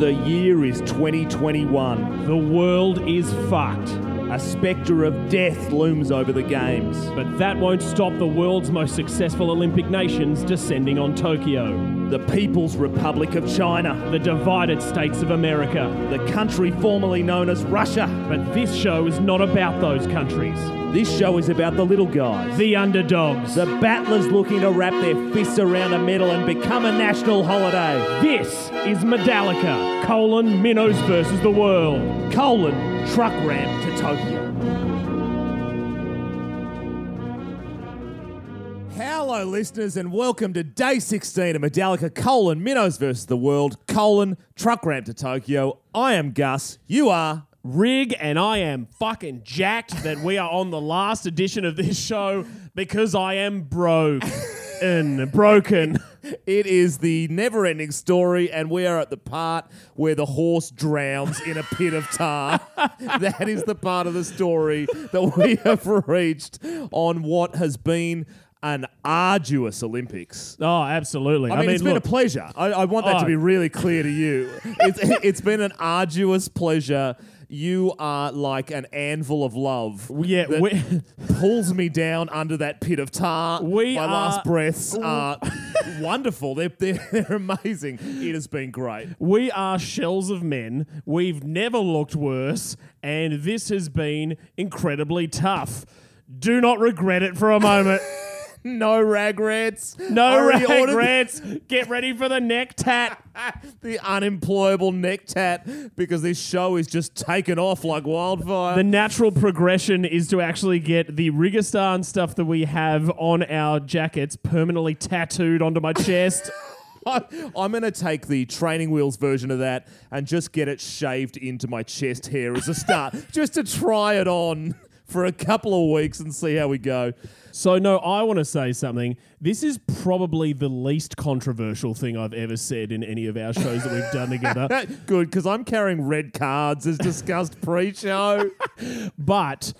The year is 2021. The world is fucked. A spectre of death looms over the games. But that won't stop the world's most successful Olympic nations descending on Tokyo. The People's Republic of China, The divided states of America. the country formerly known as Russia. But this show is not about those countries. This show is about the little guys. The underdogs. The battlers looking to wrap their fists around a medal and become a national holiday. This is Medallica, colon, minnows versus the world. Colon, truck ramp to Tokyo. Hello, listeners, and welcome to day 16 of Medallica colon, minnows versus the world, colon, truck ramp to Tokyo. I am Gus. You are. Rig and I am fucking jacked that we are on the last edition of this show because I am broke and broken. It is the never ending story, and we are at the part where the horse drowns in a pit of tar. that is the part of the story that we have reached on what has been an arduous Olympics. Oh, absolutely. I mean, it's been a pleasure. I, I want that to Oh. be really clear to you. It's, it's been an arduous pleasure. You are like an anvil of love. yeah, that we, pulls me down under that pit of tar. We My are- last breaths are wonderful. They're, they're, they're amazing. It has been great. we are shells of men. We've never looked worse, and this has been incredibly tough. Do not regret it for a moment. No regrets. No Already ordered regrets. Get ready for the neck tat. The unemployable neck tat because this show is just taken off like wildfire. The natural progression is to actually get the Rigastan stuff that we have on our jackets permanently tattooed onto my chest. I, I'm going to take the training wheels version of that and just get it shaved into my chest hair as a start, just to try it on for a couple of weeks and see how we go. So, no, I want to say something. This is probably the least controversial thing I've ever said in any of our shows that we've done together. Good, because I'm carrying red cards as discussed pre-show. But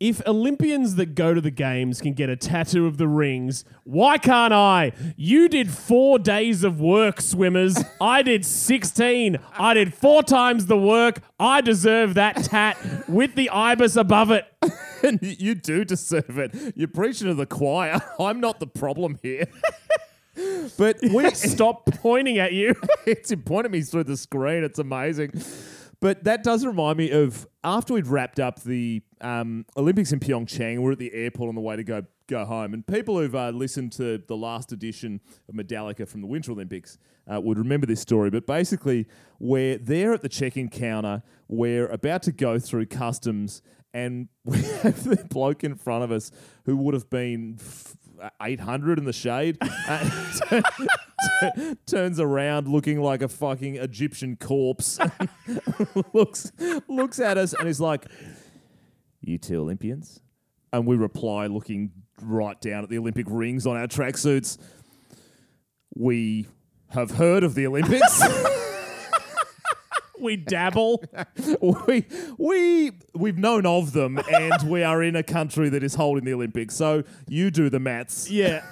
if Olympians that go to the games can get a tattoo of the rings, why can't I? You did four days of work, swimmers. I did 16. I did four times the work. I deserve that tat with the ibis above it. and you do deserve it. You're preaching to the choir. I'm not the problem here. but we Stop pointing at you. it's pointing at me through the screen. It's amazing. But that does remind me of after we'd wrapped up the um, Olympics in Pyeongchang, we're at the airport on the way to go go home. And people who've uh, listened to the last edition of Medallica from the Winter Olympics uh, would remember this story. But basically, we're there at the check-in counter. We're about to go through customs, and we have the bloke in front of us who would have been. 800 in the shade uh, turns around looking like a fucking Egyptian corpse. looks looks at us and is like, "You two Olympians?" And we reply, looking right down at the Olympic rings on our tracksuits. We have heard of the Olympics. We dabble. we we we've known of them, and we are in a country that is holding the Olympics. So you do the maths. Yeah.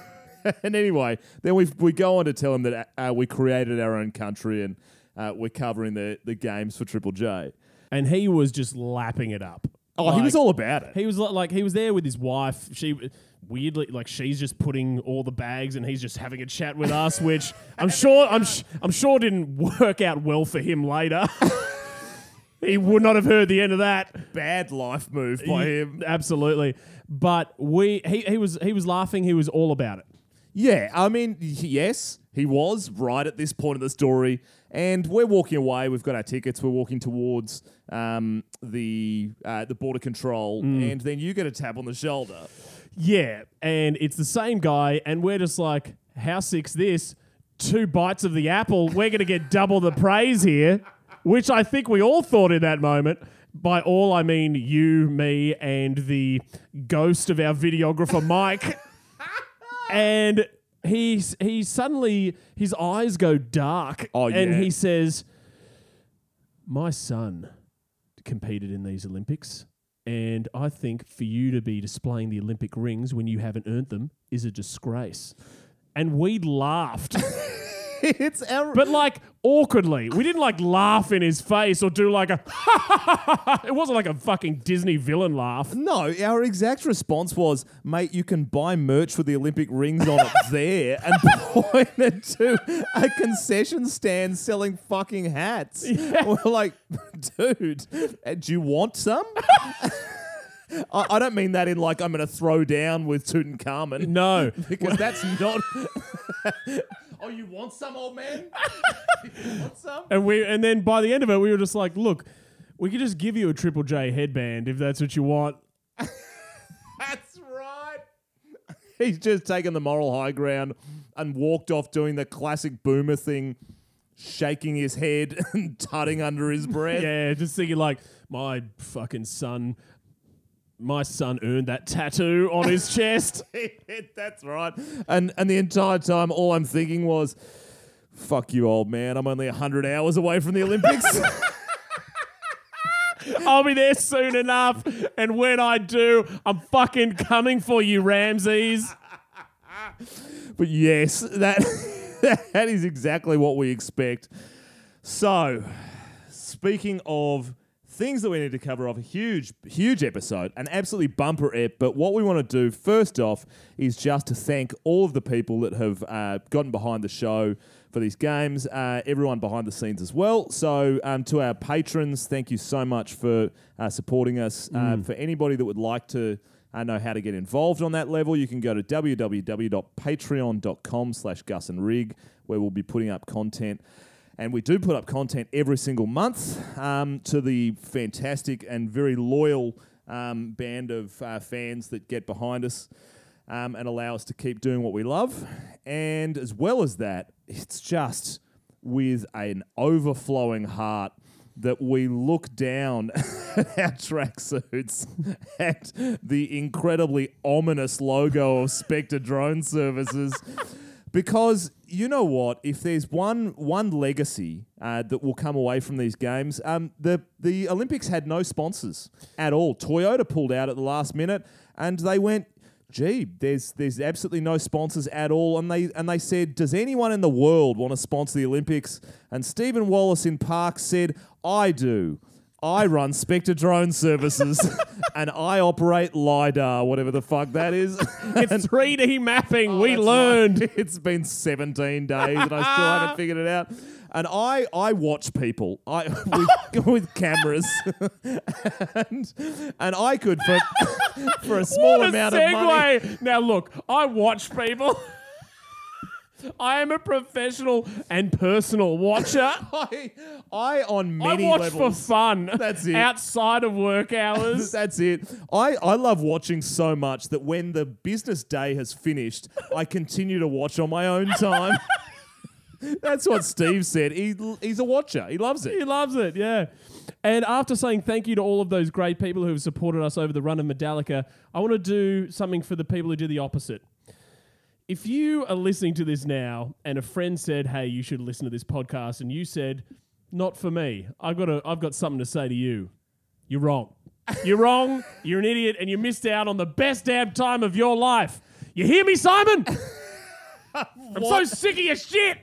and anyway, then we we go on to tell him that uh, we created our own country and uh, we're covering the the games for Triple J. And he was just lapping it up. Oh, he Like- was all about it. He was li- like he was there with his wife. She weirdly like she's just putting all the bags and he's just having a chat with us, which I'm sure I'm sh- I'm sure didn't work out well for him later. he would not have heard the end of that. Bad life move by him. absolutely. But we he, he was he was laughing. He was all about it. Yeah, I mean, y- yes, he was right at this point of the story, and we're walking away. We've got our tickets. We're walking towards um, the uh, the border control, and then you get a tap on the shoulder. Yeah, and it's the same guy, and we're just like, how sick's this? Two bites of the apple. We're going to get double the praise here, which I think we all thought in that moment. By all, I mean you, me, and the ghost of our videographer, Mike. and he's he suddenly his eyes go dark, Oh, and yeah. he says, "My son competed in these Olympics." And I think for you to be displaying the Olympic rings when you haven't earned them is a disgrace. And we laughed. it's our but like awkwardly. We didn't like laugh in his face or do like a. it wasn't like a fucking Disney villain laugh. No, our exact response was, mate, you can buy merch with the Olympic rings on it there and pointed to a concession stand selling fucking hats. We're like, dude, uh, do you want some? I, I don't mean that in like I'm going to throw down with Tutankhamun. No. Because that's not. Oh, you want some, old man? you want some? And we and then by the end of it, we were just like, look, we could just give you a Triple J headband if that's what you want. That's right. He's just taken the moral high ground and walked off doing the classic boomer thing, shaking his head and tutting under his breath. Yeah, just thinking like, my fucking son, my son earned that tattoo on his chest. That's right. And and the entire time, all I'm thinking was, "Fuck you, old man. I'm only hundred hours away from the Olympics." I'll be there soon enough. And when I do, I'm fucking coming for you, Ramses. but yes, that that is exactly what we expect. So, speaking of things that we need to cover off a huge, huge episode, an absolutely bumper ep. But what we want to do first off is just to thank all of the people that have uh, gotten behind the show for these games, uh, everyone behind the scenes as well. So, um, to our patrons, thank you so much for uh, supporting us. Uh, for anybody that would like to uh, know how to get involved on that level, you can go to www.patreon.com slash Gus and Rig, where we'll be putting up content. And we do put up content every single month um, to the fantastic and very loyal um, band of uh, fans that get behind us um, and allow us to keep doing what we love. And as well as that, it's just with an overflowing heart that we look down at our tracksuits at the incredibly ominous logo of Spectre Drone Services. Because you know what, if there's one one legacy uh, that will come away from these games, um, the the Olympics had no sponsors at all. Toyota pulled out at the last minute, and they went, "Gee, there's there's absolutely no sponsors at all." And they and they said, "Does anyone in the world want to sponsor the Olympics?" And Stephen Wallace in Park said, "I do." I run Spectre Drone Services and I operate LiDAR, whatever the fuck that is. It's 3D mapping. Oh, we Oh, That's learned. right. It's been 17 days and I still haven't figured it out. And I, I watch people I with, with cameras, and and I could for for a small What a amount of money. segue. Now, look, I watch people. I am a professional and personal watcher. I, I on many I watch levels. for fun. That's it. Outside of work hours. That's it. I, I love watching so much that when the business day has finished, I continue to watch on my own time. That's what Steve said. He, he's a watcher. He loves it. He loves it, yeah. And after saying thank you to all of those great people who have supported us over the run of Medallica, I want to do something for the people who do the opposite. If you are listening to this now and a friend said, "Hey, you should listen to this podcast," and you said, "Not for me. I've got a, I've got something to say to you." You're wrong. You're wrong. You're an idiot, and you missed out on the best damn time of your life. You hear me, Simon? I'm so sick of your shit.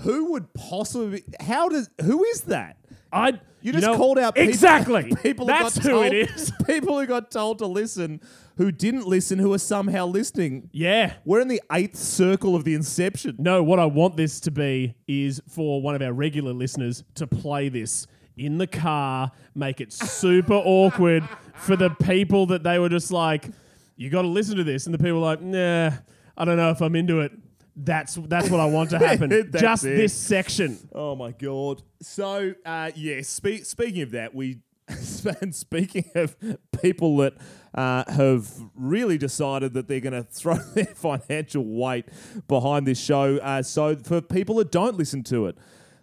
Who would possibly? How does? Who is that? I You just know- called out people, exactly. People That's who, told, it is. People who got told to listen, who didn't listen, who are somehow listening. Yeah. We're in the eighth circle of the inception. No, what I want this to be is for one of our regular listeners to play this in the car, make it super awkward for the people that they were just like, you got to listen to this. And the people were like, nah, I don't know if I'm into it. That's that's what I want to happen. That's just it. this section. Oh my god! So uh, yeah, spe- speaking of that, we and speaking of people that uh, have really decided that they're going to throw their financial weight behind this show. Uh, so for people that don't listen to it.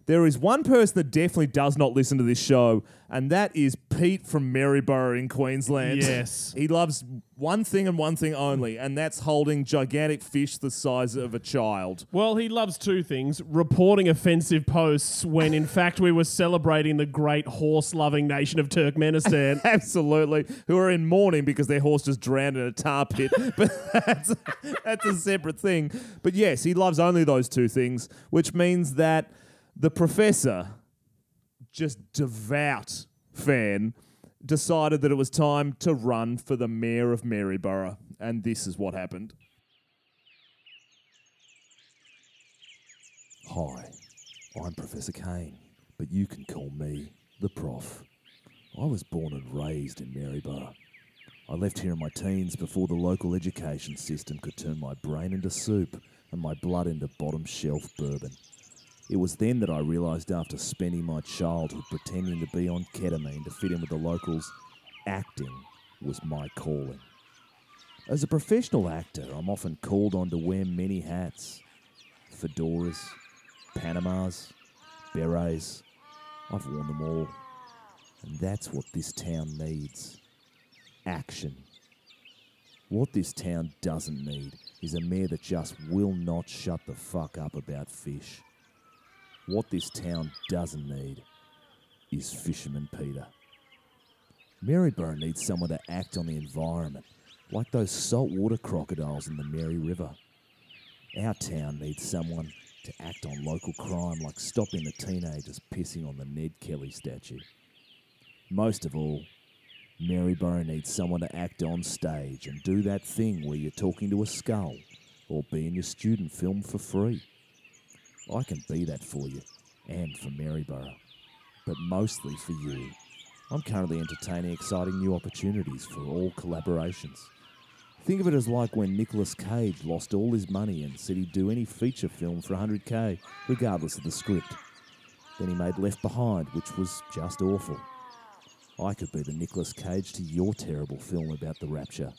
There is one person that definitely does not listen to this show, and that is Pete from Maryborough in Queensland. Yes. he loves one thing and one thing only, and that's holding gigantic fish the size of a child. Well, he loves two things reporting offensive posts when, in fact, we were celebrating the great horse loving nation of Turkmenistan. Absolutely, who are in mourning because their horse just drowned in a tar pit. but that's, that's a separate thing. But yes, he loves only those two things, which means that the professor, just devout fan, decided that it was time to run for the mayor of Maryborough. And this is what happened. Hi, I'm Professor Kane, but you can call me the Prof. I was born and raised in Maryborough. I left here in my teens before the local education system could turn my brain into soup and my blood into bottom shelf bourbon. It was then that I realised after spending my childhood pretending to be on ketamine to fit in with the locals, acting was my calling. As a professional actor, I'm often called on to wear many hats fedoras, Panamas, berets. I've worn them all. And that's what this town needs action. What this town doesn't need is a mayor that just will not shut the fuck up about fish. What this town doesn't need is Fisherman Peter. Maryborough needs someone to act on the environment, like those saltwater crocodiles in the Mary River. Our town needs someone to act on local crime, like stopping the teenagers pissing on the Ned Kelly statue. Most of all, Maryborough needs someone to act on stage and do that thing where you're talking to a skull or be in your student film for free. I can be that for you and for Maryborough, but mostly for you. I'm currently entertaining exciting new opportunities for all collaborations. Think of it as like when Nicolas Cage lost all his money and said he'd do any feature film for 100k, regardless of the script. Then he made Left Behind, which was just awful. I could be the Nicolas Cage to your terrible film about the rapture.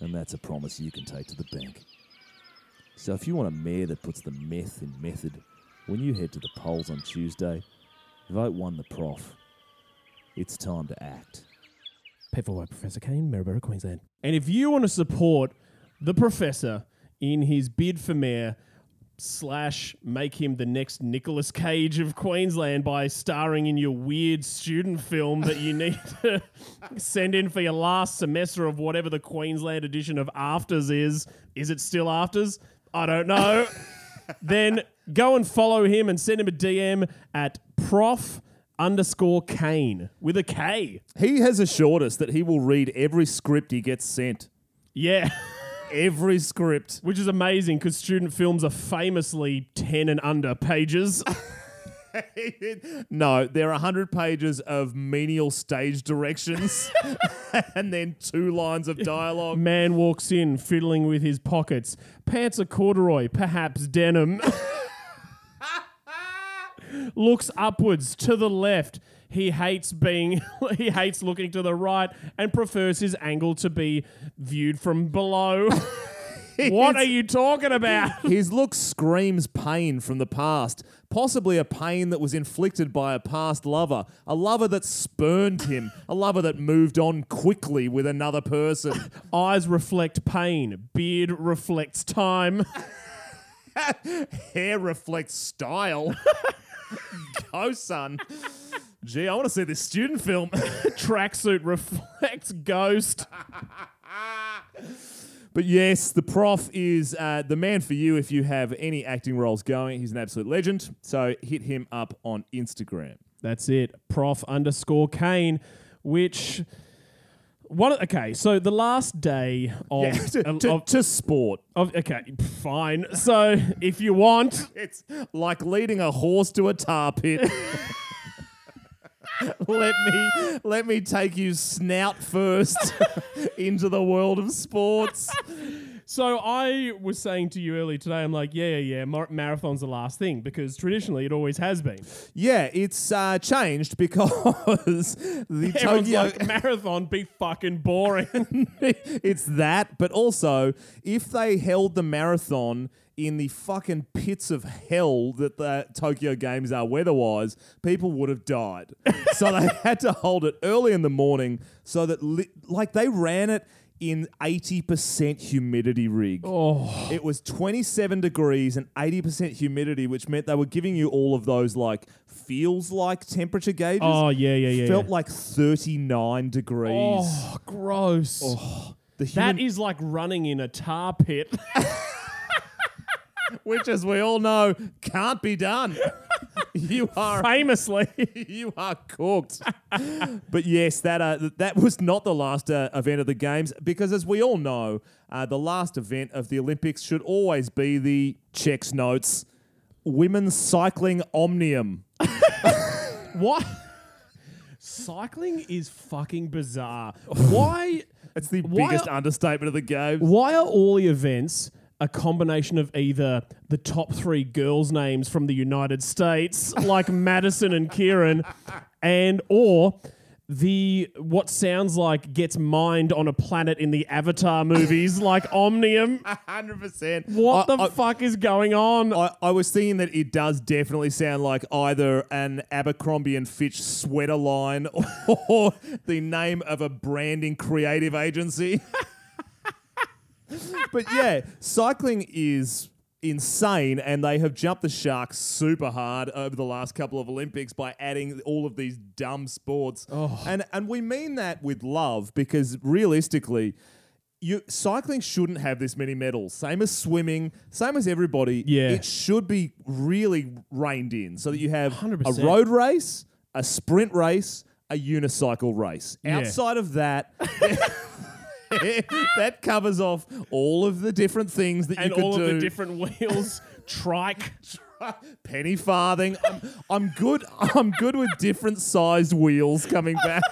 And that's a promise you can take to the bank. So if you want a mayor that puts the meth in method, when you head to the polls on Tuesday, vote one the prof. It's time to act. Paid for by Professor Kane, Maryborough, Queensland. And if you want to support the professor in his bid for mayor, slash make him the next Nicolas Cage of Queensland by starring in your weird student film that you need to send in for your last semester of whatever the Queensland edition of AFTRS is. Is it still AFTRS? I don't know. then go and follow him and send him a DM at prof underscore Kane with a K. He has assured us that he will read every script he gets sent. Yeah. Every script. Which is amazing because student films are famously 10 and under pages. no, there are 100 pages of menial stage directions and then two lines of dialogue. Man walks in fiddling with his pockets. Pants are corduroy, perhaps denim. Looks upwards to the left. He hates being he hates looking to the right and prefers his angle to be viewed from below. what are you talking about? His look screams pain from the past, possibly a pain that was inflicted by a past lover, a lover that spurned him, a lover that moved on quickly with another person. Eyes reflect pain, beard reflects time. Hair reflects style. Go, son. Gee, I want to see this student film. Tracksuit reflects ghost. But yes, the prof is uh, the man for you if you have any acting roles going. He's an absolute legend. So hit him up on Instagram. That's it. Prof underscore Kane, which. One, okay, so the last day of, Yeah, to, of- to- of- to sport. of- okay, fine. So if you want, It's like leading a horse to a tar pit. let me let me take you snout first into the world of sports. so I was saying to you earlier today, I'm like, yeah, yeah, yeah, mar- marathon's the last thing because traditionally it always has been. Yeah, it's uh, changed because the Everyone's Tokyo. like, marathon be fucking boring. it's that, but also if they held the marathon in the fucking pits of hell that the Tokyo Games are weather-wise, people would have died. so they had to hold it early in the morning so that li- like they ran it in 80% humidity rig. oh, It was 27 degrees and 80% humidity, which meant they were giving you all of those like feels like temperature gauges. oh yeah, yeah, yeah. Felt yeah. like 39 degrees. Oh, gross. Oh, the That is like running in a tar pit. which, as we all know, can't be done. You are Famously. you are cooked. but yes, that uh, that was not the last uh, event of the games because, as we all know, uh, the last event of the Olympics should always be the checks notes women's cycling omnium. what? Cycling is fucking bizarre. Why? It's the Why biggest are- understatement of the games. Why are all the events a combination of either the top three girls' names from the United States, like Madison and Keirin, and or the what sounds like gets mined on a planet in the Avatar movies, like Omnium? Hundred percent. What I, the I, fuck is going on? I, I was thinking that it does definitely sound like either an Abercrombie and Fitch sweater line or the name of a branding creative agency. But yeah, cycling is insane and they have jumped the shark super hard over the last couple of Olympics by adding all of these dumb sports. Oh. And and we mean that with love because realistically you cycling shouldn't have this many medals. Same as swimming, same as everybody. Yeah. It should be really reined in so that you have 100%. a road race, a sprint race, a unicycle race. Yeah. Outside of that, that covers off all of the different things that and you could do. And all do. of the different wheels, trike. penny farthing. I'm, I'm good. I'm good with different sized wheels coming back.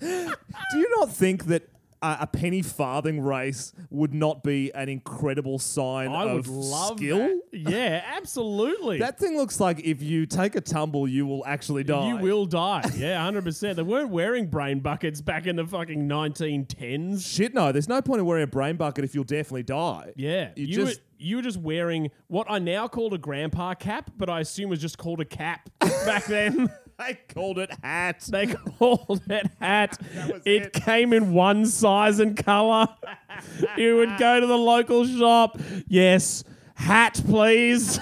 Do you not think that a, a penny farthing race would not be an incredible sign I of would love skill? that. Yeah, absolutely. That thing looks like if you take a tumble, you will actually die. You will die. Yeah, hundred percent. They weren't wearing brain buckets back in the fucking nineteen tens. Shit, no. There's no point in wearing a brain bucket if you'll definitely die. Yeah, You you, just- were, you were just wearing what I now called a grandpa cap, but I assume was just called a cap back then. They called it hat. They called it hat. It, it. came in one size and color. you would go to the local shop. Yes, hat, please.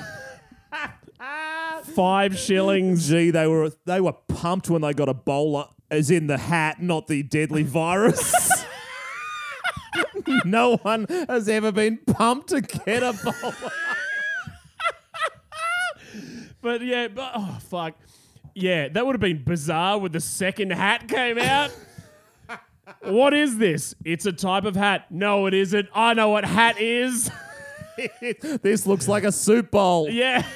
Five shillings. Gee, they were they were pumped when they got a bowler, as in the hat, not the deadly virus. no one has ever been pumped to get a bowler. But yeah, but oh fuck. Yeah, that would have been bizarre when the second hat came out. what is this? It's a type of hat. No, it isn't. I know what hat is. this looks like a soup bowl. yeah.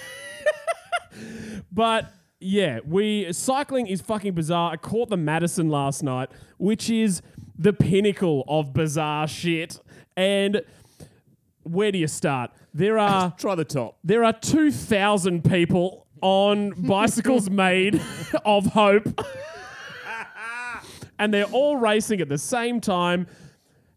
but yeah, we cycling is fucking bizarre. I caught the Madison last night, which is the pinnacle of bizarre shit. And where do you start? There are Try the top. there are 2,000 people on bicycles made of hope. and they're all racing at the same time.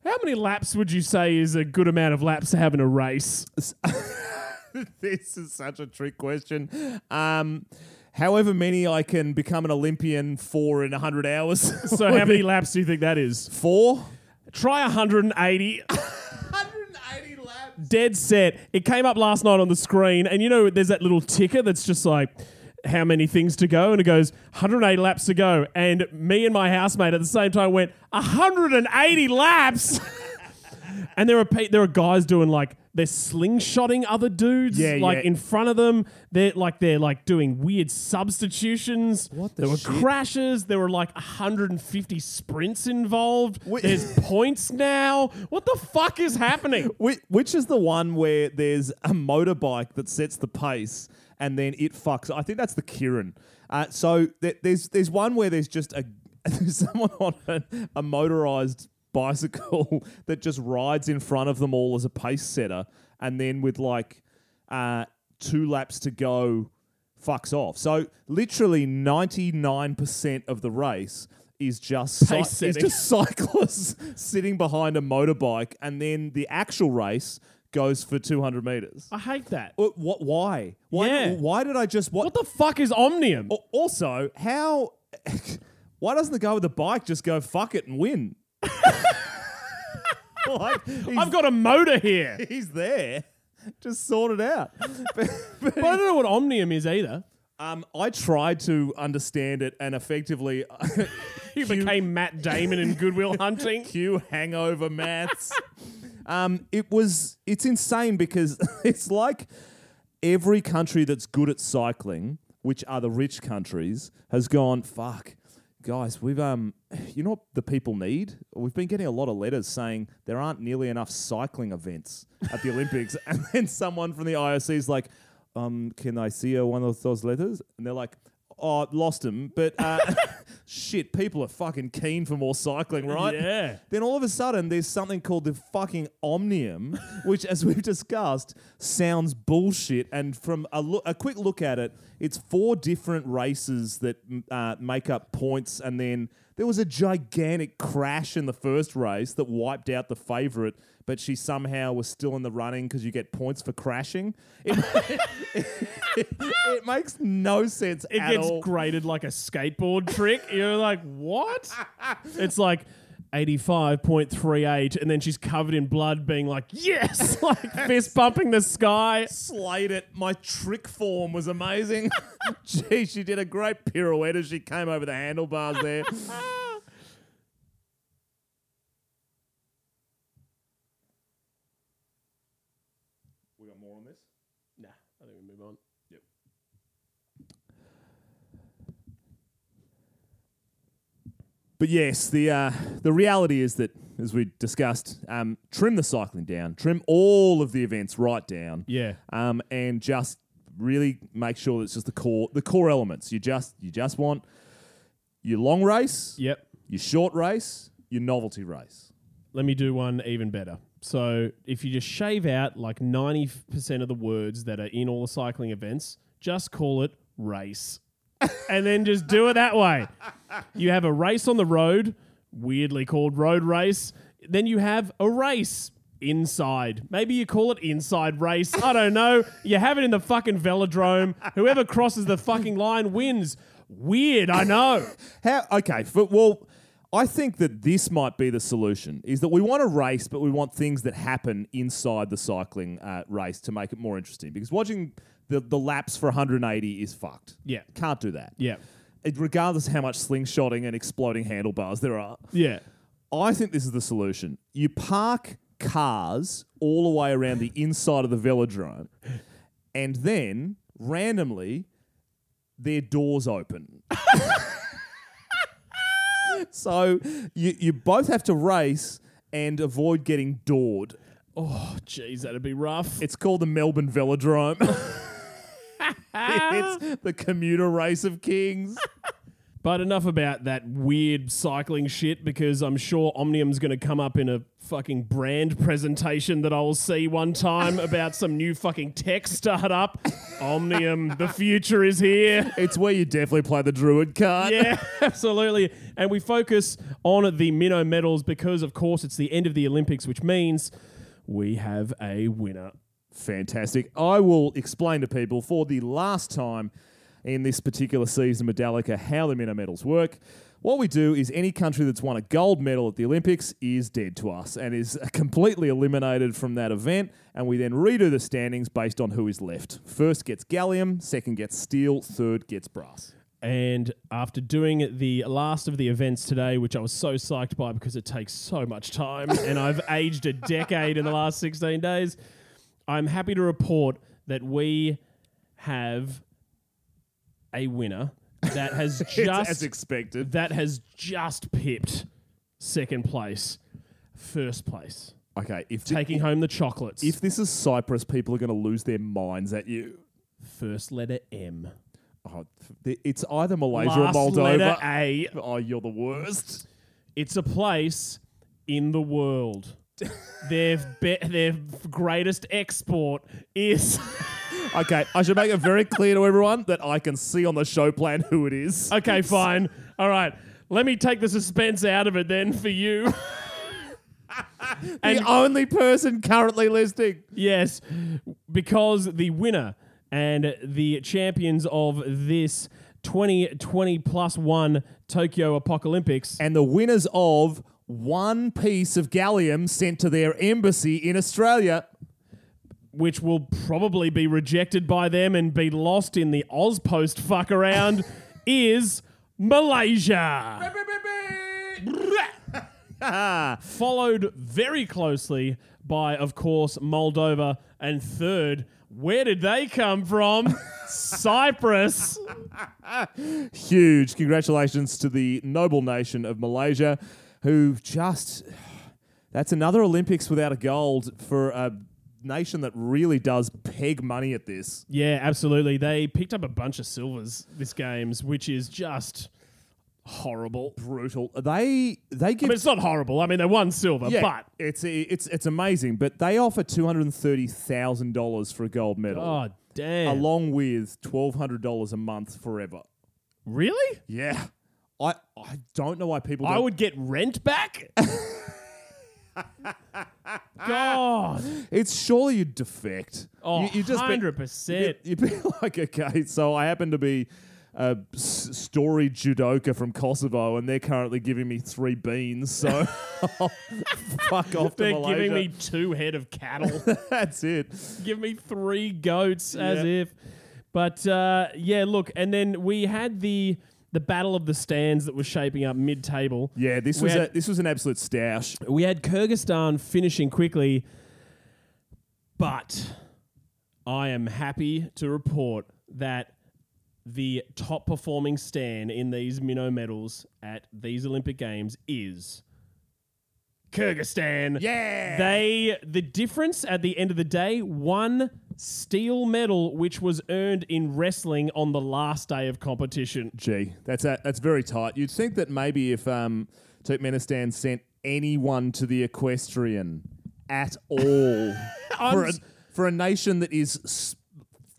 How many laps would you say is a good amount of laps to have in a race? this is such a trick question. Um, however many I can become an Olympian for in 100 hours. So, how many laps do you think that is? Four? Try 180. 180 laps. Dead set. It came up last night on the screen, and you know, there's that little ticker that's just like, how many things to go? And it goes 180 laps to go. And me and my housemate at the same time went 180 laps. and there are pe- there are guys doing like they're slingshotting other dudes Yeah, like yeah. in front of them. They're like they're like doing weird substitutions. What the there were shit? crashes. There were like 150 sprints involved. Wait- There's points now. What the fuck is happening? Which, which is the one where there's a motorbike that sets the pace and then it fucks? I think that's the Keirin. Uh, so th- there's there's one where there's just a there's someone on a, a motorized bicycle that just rides in front of them all as a pace setter, and then with like uh, two laps to go, fucks off. So literally ninety nine percent of the race. Is just cy- is just cyclists sitting behind a motorbike, and then the actual race goes for 200 meters. I hate that. What? what why? Why? Yeah. Why did I just what? What the fuck is Omnium? Also, how? why doesn't the guy with the bike just go fuck it and win? like, I've got a motor here. he's there. Just sort it out. but, but- I don't know what Omnium is either. um, I tried to understand it, and effectively, You became Matt Damon in Good Will Hunting. cue hangover maths. Um, it was. It's insane because it's like every country that's good at cycling, which are the rich countries, has gone fuck. Guys, we've um, you know what the people need? We've been getting a lot of letters saying there aren't nearly enough cycling events at the Olympics, and then someone from the IOC is like, um, can I see uh, one of those letters? And they're like, oh, lost him. but uh, shit, people are fucking keen for more cycling, right? Yeah. Then all of a sudden, there's something called the fucking Omnium, which, as we've discussed, sounds bullshit. And from a, look, a quick look at it, it's four different races that uh, make up points. And then there was a gigantic crash in the first race that wiped out the favourite, but she somehow was still in the running because you get points for crashing. It, it, makes no sense It at gets all. graded like a skateboard trick. You're like, what? It's like 85.38, and then she's covered in blood, being like, yes, like fist bumping the sky. slayed it. My trick form was amazing. Gee, she did a great pirouette as she came over the handlebars there. we got more on this? Nah, I think we move on. Yep. But yes, the uh, the reality is that, as we discussed, um, trim the cycling down, trim all of the events right down, Yeah. um, and just really make sure that it's just the core the core elements. You just you just want your long race, Yep. your short race, your novelty race. Let me do one even better. So if you just shave out like 90% of the words that are in all the cycling events, just call it race. And then just do it that way. You have a race on the road, weirdly called road race. Then you have a race inside. Maybe you call it inside race. I don't know. You have it in the fucking velodrome. Whoever crosses the fucking line wins. Weird, I know. How okay, well, I think that this might be the solution. Is that we want a race, but we want things that happen inside the cycling uh, race to make it more interesting. Because watching the the laps for 180 is fucked. Yeah. can't do that. Yeah. It- regardless of how much slingshotting and exploding handlebars there are. Yeah. I think this is the solution. You park cars all the way around the inside of the velodrome, and then randomly, their doors open. so you, you both have to race and avoid getting doored. Oh, jeez, that'd be rough. It's called the Melbourne Velodrome. it's the commuter race of kings. But enough about that weird cycling shit because I'm sure Omnium's going to come up in a fucking brand presentation that I'll see one time about some new fucking tech startup. Omnium, the future is here. It's where you definitely play the druid card. Yeah, absolutely. And we focus on the minnow medals because, of course, it's the end of the Olympics, which means we have a winner. Fantastic. I will explain to people for the last time in this particular season, Medallica, how the Minnow medals work. What we do is any country that's won a gold medal at the Olympics is dead to us and is completely eliminated from that event. And we then redo the standings based on who is left. First gets gallium, second gets steel, third gets brass. And after doing the last of the events today, which I was so psyched by because it takes so much time and I've aged a decade in the last 16 days, I'm happy to report that we have a winner that has just as expected. that has just pipped second place, first place, Okay, if taking home the chocolates. if this is Cyprus, people are going to lose their minds at you. first letter M, Oh, it's either Malaysia last or letter Moldova. A. Oh, you're the worst. It's a place in the world. Their be- their greatest export is Okay, I should make it very clear to everyone that I can see on the show plan who it is. okay. Fine, all right. Let me take the suspense out of it then for you. the only person currently listening. yes, because the winner and the champions of this 2020 plus one Tokyo Apocalyptics And the winners of one piece of gallium sent to their embassy in Australia. which will probably be rejected by them and be lost in the AusPost fuck around, is Malaysia. Followed very closely by, of course, Moldova. And third, where did they come from? Cyprus. Huge congratulations to the noble nation of Malaysia, who just. That's another Olympics without a gold for a nation that really does peg money at this. Yeah, absolutely. They picked up a bunch of silvers this games, which is just horrible. Brutal. They they I give mean, it's not horrible. I mean, they won silver, yeah, but it's it's it's amazing. But they offer two hundred and thirty thousand dollars for a gold medal, oh damn, along with twelve hundred dollars a month forever. really? Yeah, I I don't know why people. I don't- would get rent back. God, It's surely you'd defect. oh, you, you just be- hundred percent. You'd be like, okay, so I happen to be a s- story judoka from Kosovo, and they're currently giving me three beans. So fuck off to They're Malaysia. giving me two head of cattle. That's it. Give me three goats, as Yeah. if. But uh, yeah, look, and then we had the the battle of the stands that was shaping up mid table. Yeah, this We was had- a, this was an absolute stoush. We had Kyrgyzstan finishing quickly, but I am happy to report that the top performing stand in these minnow medals at these Olympic Games is Kyrgyzstan. Yeah. They the difference at the end of the day, one steel medal which was earned in wrestling on the last day of competition. Gee, that's a, that's very tight. You'd think that maybe if um, Turkmenistan sent anyone to the equestrian at all for, a, for a nation that is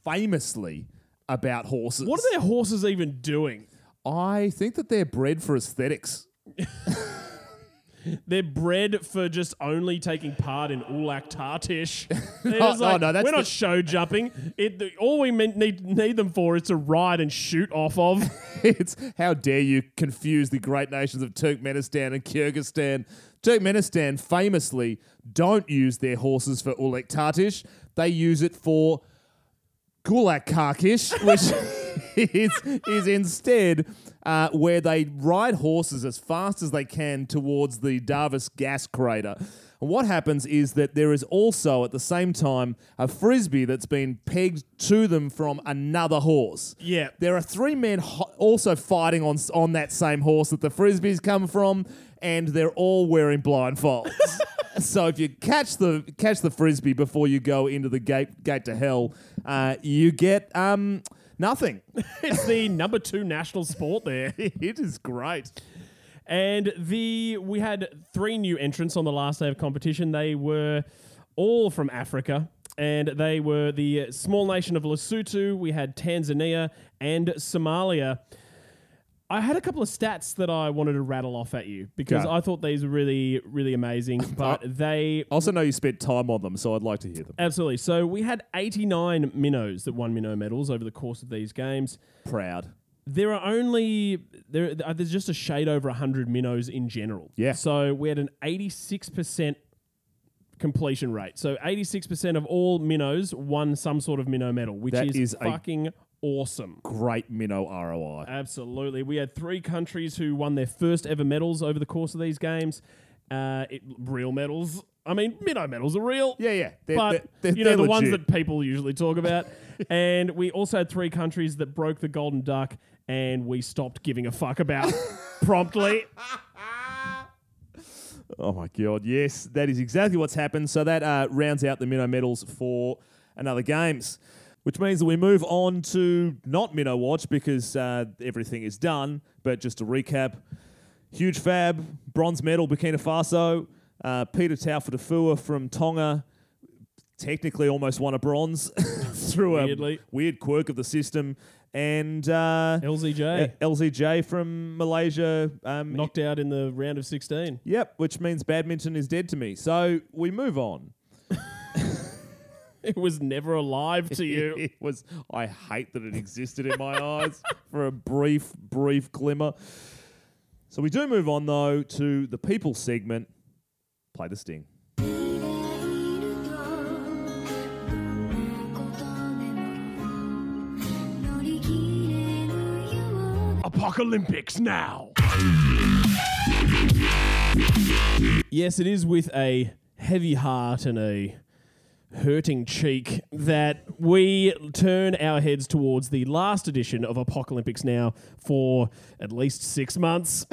famously about horses. What are their horses even doing? I think that they're bred for aesthetics. They're bred for just only taking part in Ulak Tartish. They're Oh, just like, no, that's we're the- not show jumping. It, the- all we meant, need, need them for is to ride and shoot off of. it's how dare you confuse the great nations of Turkmenistan and Kyrgyzstan. Turkmenistan famously don't use their horses for Ulek Tartish. They use it for Gulak Karkish, which is, is instead uh, where they ride horses as fast as they can towards the Darvaza gas crater. And what happens is that there is also at the same time a frisbee that's been pegged to them from another horse. Yeah. There are three men ho- also fighting on on that same horse that the frisbees come from, and they're all wearing blindfolds. so if you catch the catch the frisbee before you go into the gate gate to hell, uh, you get um nothing. it's the number two national sport there. it is great. And the we had three new entrants on the last day of competition. They were all from Africa. And they were the small nation of Lesotho. We had Tanzania and Somalia. I had a couple of stats that I wanted to rattle off at you because Go. I thought these were really, really amazing. But they I also know you spent time on them, so I'd like to hear them. absolutely. So we had 89 minnows that won minnow medals over the course of these games. Proud. There are only there. uh, There's just a shade over hundred minnows in general. Yeah. So we had an 86 percent completion rate. So 86 percent of all minnows won some sort of minnow medal, which That is, is a- fucking awesome. Great minnow ROI. Absolutely. We had three countries who won their first ever medals over the course of these games. Uh, it, real medals. I mean, minnow medals are real. Yeah, yeah. They're, but they're- they're- you know the ones that people usually talk about. and we also had three countries that broke the golden duck, and we stopped giving a fuck about promptly. Oh my god, yes, that is exactly what's happened. So that uh, rounds out the minnow medals for another games, which means that we move on to not minnow watch because uh, everything is done. But just to recap, huge fab, bronze medal, Burkina Faso. Uh, Peter Taufatofua from Tonga, technically almost won a bronze through Weirdly. a weird quirk of the system, and uh, LZJ LZJ from Malaysia um, knocked out in the round of 16. Yep, which means badminton is dead to me. So we move on. It was never alive to you. it was. I hate that it existed in my eyes for a brief, brief glimmer. So we do move on though to the people segment. Play the sting. Apocalyptics now. Yes, it is with a heavy heart and a hurting cheek that we turn our heads towards the last edition of Apocalyptics now for at least six months.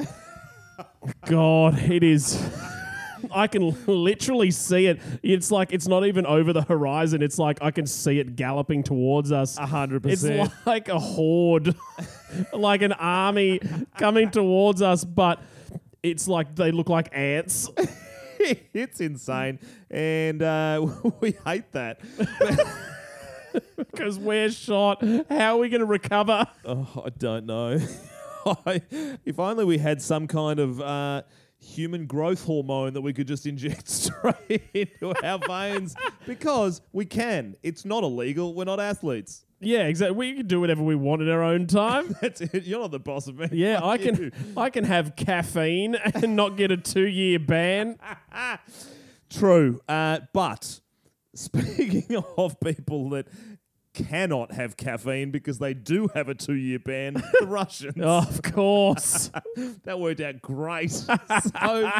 God, it is. I can literally see it. It's like it's not even over the horizon. It's like I can see it galloping towards us. A hundred percent. It's like a horde, like an army coming towards us, but it's like they look like ants. it's insane, and uh, we hate that. because we're shot. How are we going to recover? Oh, I don't know. I, if only we had some kind of uh, human growth hormone that we could just inject straight into our veins, because we can. It's not illegal. We're not athletes. Yeah, exactly. We can do whatever we want in our own time. That's it. You're not the boss of me. Yeah, I can. you. I can have caffeine and not get a two-year ban. True, uh, but speaking of people that cannot have caffeine because they do have a two-year ban, the Russians. of course. That worked out great. so,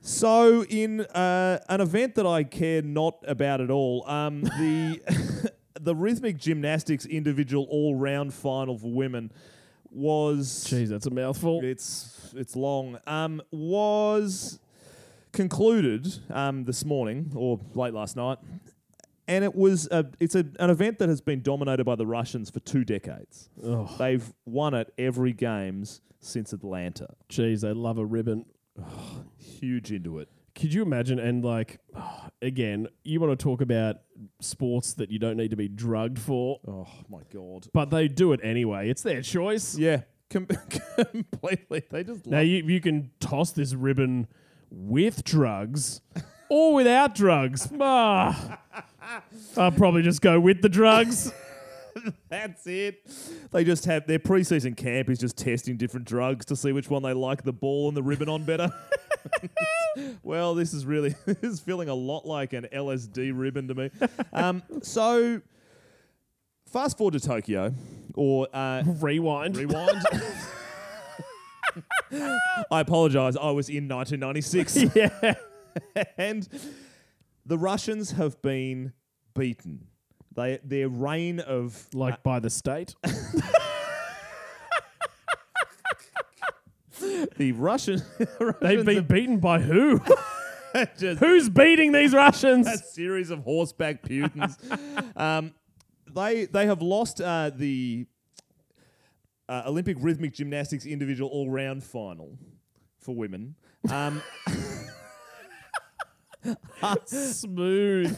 so in uh, an event that I care not about at all, um, the the rhythmic gymnastics individual all-round final for women was Jeez, that's a mouthful. it's it's long. Um, was concluded um, this morning or late last night, and it was a, it's a, an event that has been dominated by the Russians for two decades. They've won it every games since Atlanta. jeez, they love a ribbon. Huge into it. Could you imagine? And like, again, you want to talk about sports that you don't need to be drugged for, Oh my god. but they do it anyway. It's their choice. Yeah, com- completely. They just Now love you you can toss this ribbon with drugs or without drugs. Ah, I'll probably just go with the drugs. That's it. They just have their preseason camp is just testing different drugs to see which one they like the ball and the ribbon on better. well, this is really this is feeling a lot like an LSD ribbon to me. Um, so, fast forward to Tokyo, or uh, Rewind. rewind. I apologize. I was in 1996, yeah. and the Russians have been beaten. They their reign of Like by the state. The Russian They've Russians been beaten by who? just Who's beating these Russians? a series of horseback Putins. um, they they have lost uh, the uh, Olympic rhythmic gymnastics individual all round final for women. Um, Smooth.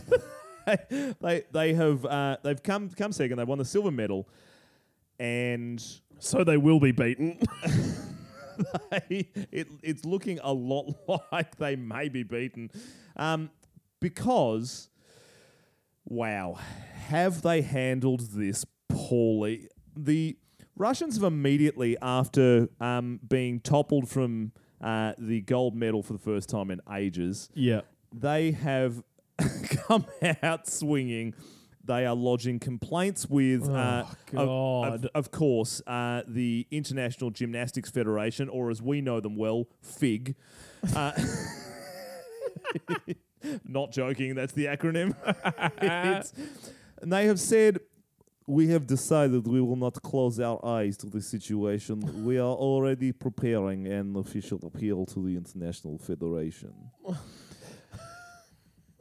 they they have uh, they've come come second. They won the silver medal, and So they will be beaten. they, it, it's looking a lot like they may be beaten um, because, wow, have they handled this poorly? The Russians have immediately, after um, being toppled from uh, the gold medal for the first time in ages, yeah. they have come out swinging. They are lodging complaints with, uh, of- Of, of course, uh, the International Gymnastics Federation, or as we know them well, FIG. Uh, not joking, that's the acronym. It's- and they have said, we have decided we will not close our eyes to the situation. We are already preparing an official appeal to the International Federation.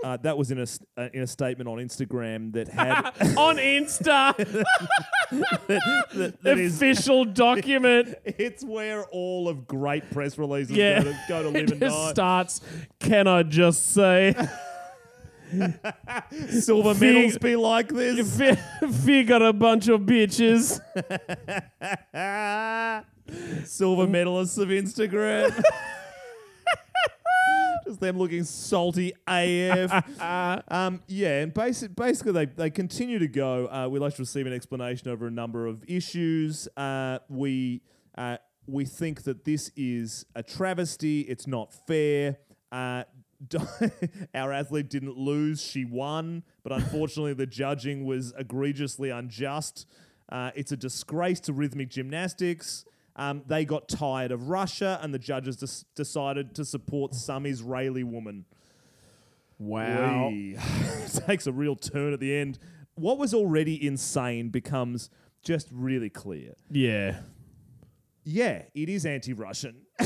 Uh, that was in a st- uh, in a statement on Instagram that had On Insta, that, that is official document. It's where all of great press releases Yeah. go, to, go to live It and just die. starts. Can I just say, Silver Fig- medals be like this. figure a bunch of bitches. Silver medalists of Instagram. Just them looking salty AF. um, yeah, and basic, basically they, they continue to go. Uh, we'd like to receive an explanation over a number of issues. Uh, we uh, we think that this is a travesty. It's not fair. Uh, our athlete didn't lose; she won, but unfortunately, the judging was egregiously unjust. Uh, it's a disgrace to rhythmic gymnastics. Um, they got tired of Russia, and the judges des- decided to support some Israeli woman. Wow. Takes a real turn at the end. What was already insane becomes just really clear. Yeah. Yeah, it is anti-Russian.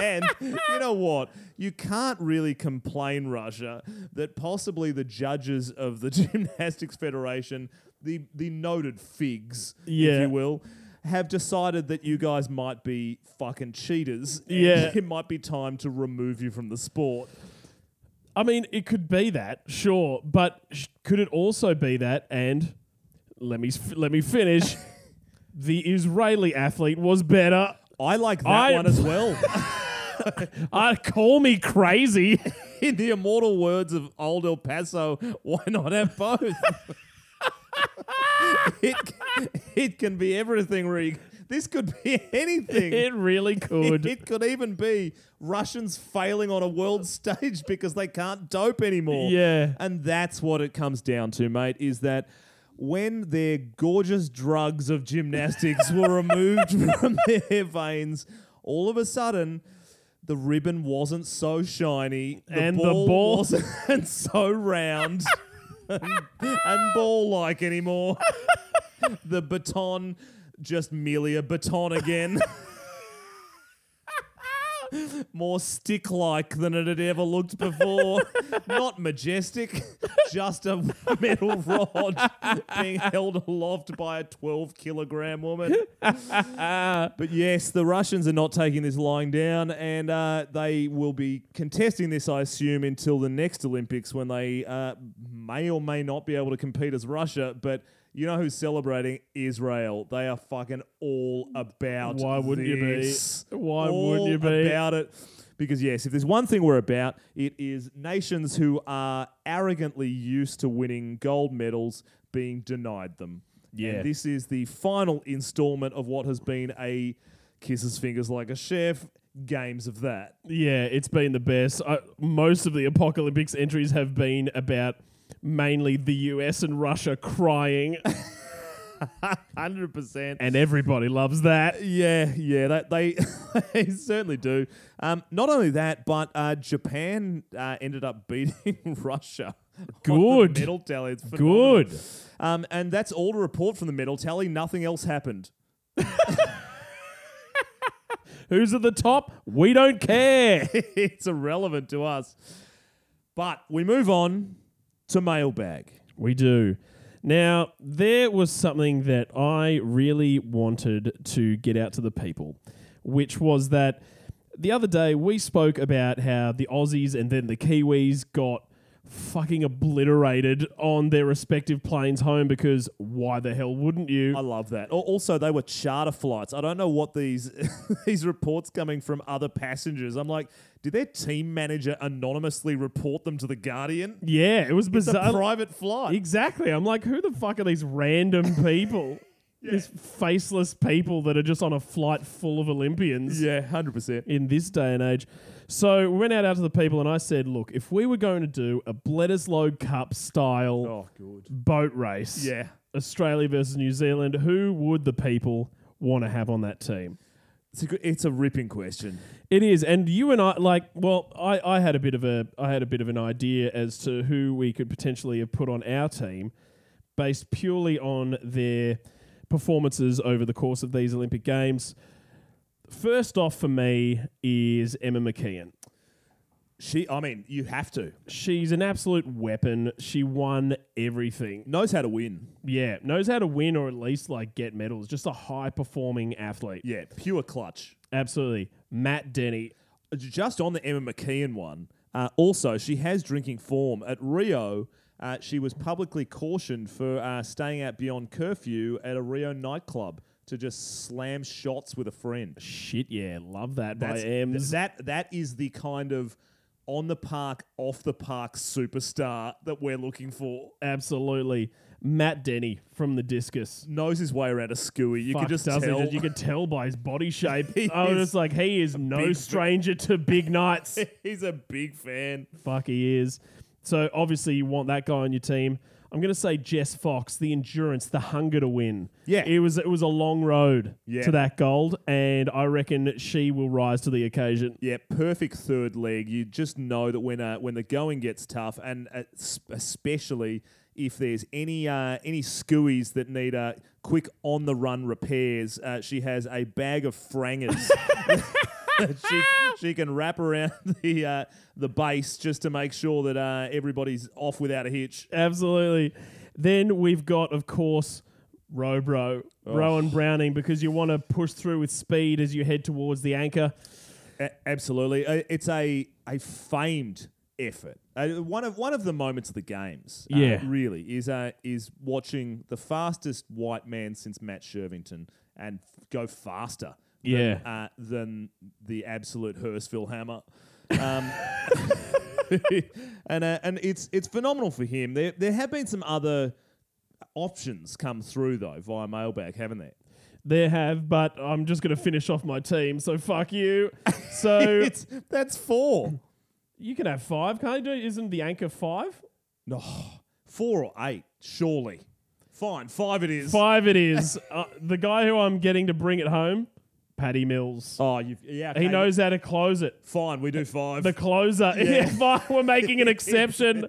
and you know what? You can't really complain, Russia, that possibly the judges of the Gymnastics Federation, the the noted figs, Yeah. if you will, have decided that you guys might be fucking cheaters. Yeah. it might be time to remove you from the sport. I mean, it could be that, sure, but sh- could it also be that? And let me f- let me finish. the Israeli athlete was better. I like that I- one as well. I call me crazy. In the immortal words of old El Paso, why not have both? It, it can be everything, Reeg. This could be anything. it really could. It could even be Russians failing on a world stage because they can't dope anymore. Yeah. And that's what it comes down to, mate, is that when their gorgeous drugs of gymnastics were removed from their veins, all of a sudden the ribbon wasn't so shiny the And the ball, ball- wasn't so round and, and ball-like anymore. the baton just merely a baton again. More stick like than it had ever looked before. Not majestic, just a metal rod being held aloft by a 12 kilogram woman. but yes, the Russians are not taking this lying down, and uh, they will be contesting this, I assume, until the next Olympics when they uh, may or may not be able to compete as Russia. But you know who's celebrating? Israel. They are fucking all about Why wouldn't you be? Why All wouldn't you be? about it? Because yes, if there's one thing we're about, it is nations who are arrogantly used to winning gold medals being denied them. Yeah. And this is the final installment of what has been a kisses fingers like a chef games of that. Yeah, it's been the best. I, most of the Apocalyptics entries have been about mainly the US and Russia crying, 100%. and everybody loves that. Yeah, yeah, that they, they certainly do. Um, not only that, but uh, Japan uh, ended up beating Russia. Good. medal tally. It's phenomenal. Good. Um, and that's all to report from the medal tally. Nothing else happened. Who's at the top? We don't care. it's irrelevant to us. But we move on to mailbag. We do. Now, there was something that I really wanted to get out to the people, which was that the other day we spoke about how the Aussies and then the Kiwis got fucking obliterated on their respective planes home because why the hell wouldn't you? I love that. Al- Also, they were charter flights. I don't know what these these reports coming from other passengers. I'm like, did their team manager anonymously report them to the Guardian? yeah, it was It's a private flight. Exactly. I'm like, who the fuck are these random people? These faceless people that are just on a flight full of Olympians. yeah, hundred percent. in this day and age. So we went out, out to the people and I said, look, if we were going to do a Bledisloe Cup style Oh, good. boat race, Yeah, Australia versus New Zealand, who would the people want to have on that team? It's a good, it's a ripping question. It is, and you and I like. Well, I, I had a bit of a I had a bit of an idea as to who we could potentially have put on our team, based purely on their performances over the course of these Olympic Games. First off, for me, is Emma McKeon. She, I mean, you have to She's an absolute weapon. She won everything. knows how to win. Yeah, knows how to win or at least like get medals. Just a high performing athlete. Yeah, pure clutch. Absolutely. Matt Denny. just on the Emma McKeon one, uh, also, she has drinking form. At Rio, uh, she was publicly cautioned for uh, staying out beyond curfew at a Rio nightclub to just slam shots with a friend. Shit, yeah, love that That's, by Ems. that that is the kind of on the park, off the park superstar that we're looking for. Absolutely. Matt Denny from the discus. Knows his way around a skewy. You Fuck, can just does tell. You can tell by his body shape. He I was is just like, he is no big- stranger to big nights. He's a big fan. Fuck, he is. So obviously you want that guy on your team. I'm going to say Jess Fox, the endurance, the hunger to win. Yeah. it was it was a long road Yeah. to that gold, and I reckon she will rise to the occasion. Yeah, perfect third leg. You just know that when uh, when the going gets tough, and uh, especially if there's any uh, any skewies that need uh, quick on the run repairs, uh, she has a bag of frangers. she, she can wrap around the uh, the base just to make sure that uh, everybody's off without a hitch. Absolutely. Then we've got, of course, Robro, Rohan Browning, because you want to push through with speed as you head towards the anchor. A- absolutely, uh, it's a a famed effort. Uh, one of one of the moments of the games, uh, Yeah. really is uh, is watching the fastest white man since Matt Shirvington and f- go faster. Than, Yeah. uh, than the absolute Hurstville hammer. Um, and uh, and it's it's phenomenal for him. There there have been some other options come through though via mailbag, haven't there? There have, but I'm just going to finish off my team, so fuck you. So it's that's four. you can have five, can't you? Isn't the anchor five? No, four or eight, surely. Fine, five it is. Five it is. uh, the guy who I'm getting to bring it home, Patty Mills. Oh, you've, yeah. he knows how to close it. Fine, we do five. The closer. Yeah, fine. We're making an exception.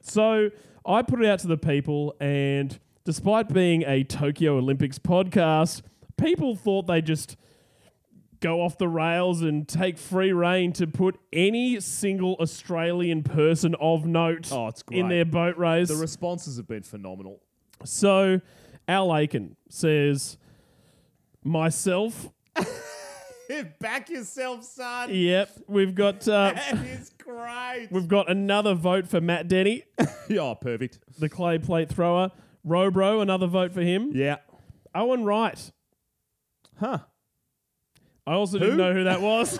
so I put it out to the people, and despite being a Tokyo Olympics podcast, people thought they just go off the rails and take free reign to put any single Australian person of note Oh, it's in their boat race. the responses have been phenomenal. so Al Aiken says, myself. Back yourself, son. Yep, we've got uh, That is great. we've got another vote for Matt Denny. oh, perfect. the clay plate thrower. Robro, another vote for him. Yeah. Owen Wright. Huh. I also didn't know who that was.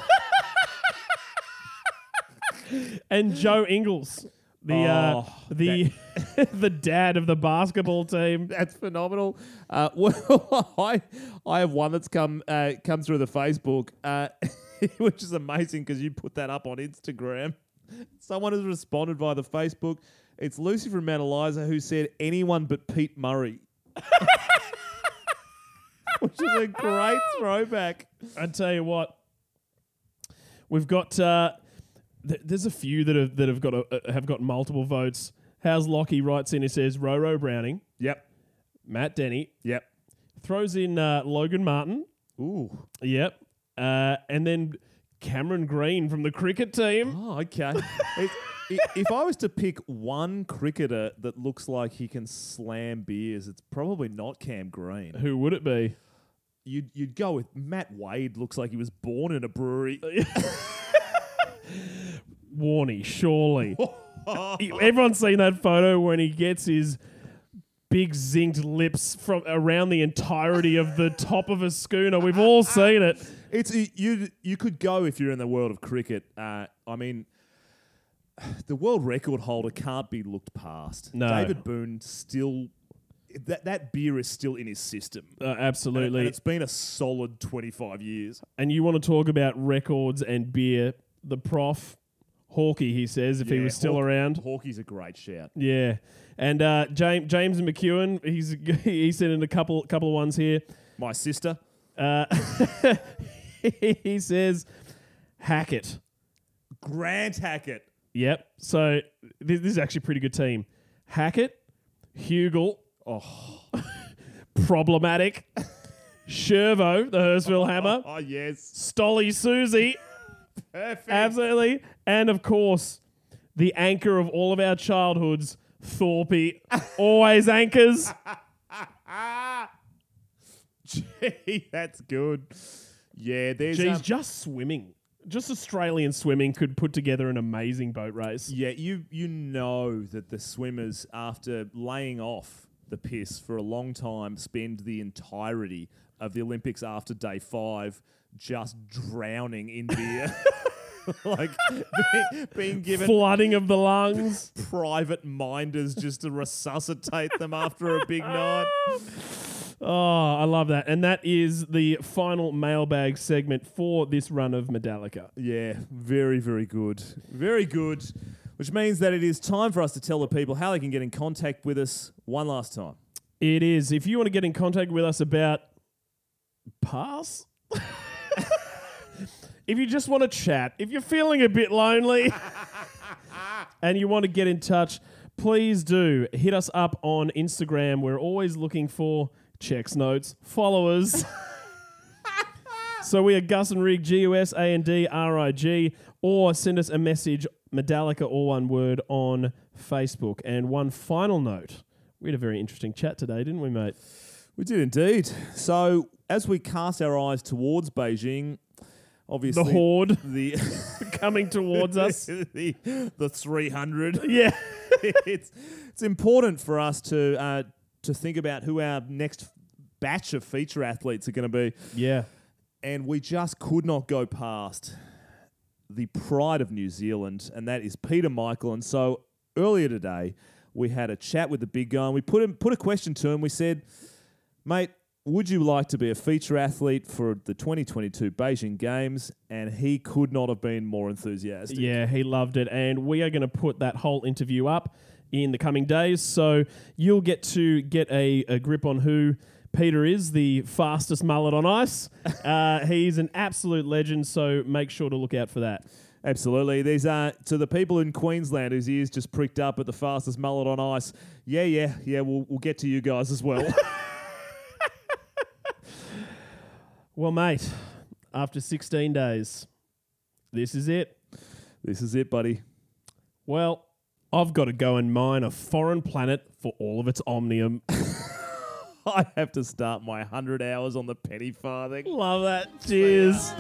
and Joe Ingles, the uh, Oh, the the dad of the basketball team. That's phenomenal. Uh, well, I I have one that's come uh, come through the Facebook, uh, which is amazing because you put that up on Instagram. Someone has responded via the Facebook. It's Lucy from Mount Eliza who said anyone but Pete Murray, which is a great throwback. I tell you what, we've got. Uh, th- there's a few that have that have got a, uh, have got multiple votes. How's Lockie writes in? He says Roro Browning, Yep. Matt Denny Yep. throws in uh, Logan Martin. Ooh. Yep. Uh, and then Cameron Green from the cricket team. Oh, okay. It- if I was to pick one cricketer that looks like he can slam beers, it's probably not Cam Green. Who would it be? You'd you'd go with Matt Wade. Looks like he was born in a brewery. Warney, surely. Everyone's seen that photo when he gets his big zinged lips from around the entirety of the top of a schooner. We've all seen it. It's you. You could go if you're in the world of cricket. Uh, I mean, the world record holder can't be looked past. No. David Boon still. That that beer is still in his system. Uh, And, absolutely. and it's been a solid 25 years. And you want to talk about records and beer? The prof, Hawkey, he says, if he Yeah, was still Hawk- around. Hawkey's a great shout. Yeah. And uh, James James McEwen, he's he sent in a couple couple of ones here. My sister. Uh, he says Hackett. Grant Hackett. Yep. So this, this is actually a pretty good team. Hackett, Huegill, Oh, problematic. Shervo, the Hurstville Hammer, oh yes. Stolly Susie, Perfect. absolutely, and of course, the anchor of all of our childhoods, Thorpe, always anchors. Gee, that's good. Yeah, there's Geez, um, just swimming, just Australian swimming could put together an amazing boat race. yeah, you you know that the swimmers after laying off the piss for a long time spend the entirety of the Olympics after day 5 just drowning in beer. like being, being given Flooding of the lungs. private minders just to resuscitate them after a big night. Oh, I love that. And that is the final mailbag segment for this run of Medallica. Yeah, very, very good. Very good. which means that it is time for us to tell the people how they can get in contact with us one last time. It is. If you want to get in contact with us about pass, if you just want to chat, if you're feeling a bit lonely and you want to get in touch, please do hit us up on Instagram. We're always looking for checks notes, followers. so we are Gus and Rig, G U S A N D R I G, or send us a message, Medallica, all one word, on Facebook. And one final note we had a very interesting chat today, didn't we, mate? We did indeed. So, as we cast our eyes towards Beijing, obviously The horde the coming towards us. the, the 300 Yeah. it's it's important for us to uh, to think about who our next batch of feature athletes are going to be, Yeah. and we just could not go past the pride of New Zealand, and that is Peter Michael. And so earlier today, we had a chat with the big guy, and we put him put a question to him. We said, "Mate." Would you like to be a feature athlete for the 2022 Beijing Games? And he could not have been more enthusiastic. Yeah, he loved it. And we are going to put that whole interview up in the coming days. So you'll get to get a, a grip on who Peter is, the fastest mullet on ice. uh, he's an absolute legend. So make sure to look out for that. Absolutely. These are to the people in Queensland whose ears just pricked up at the fastest mullet on ice. Yeah, yeah, yeah. We'll we'll get to you guys as well. Well, mate, after 16 days, this is it. this is it, buddy. Well, I've got to go and mine a foreign planet for all of its omnium. I have to start my hundred hours on the penny farthing. Love that. Cheers.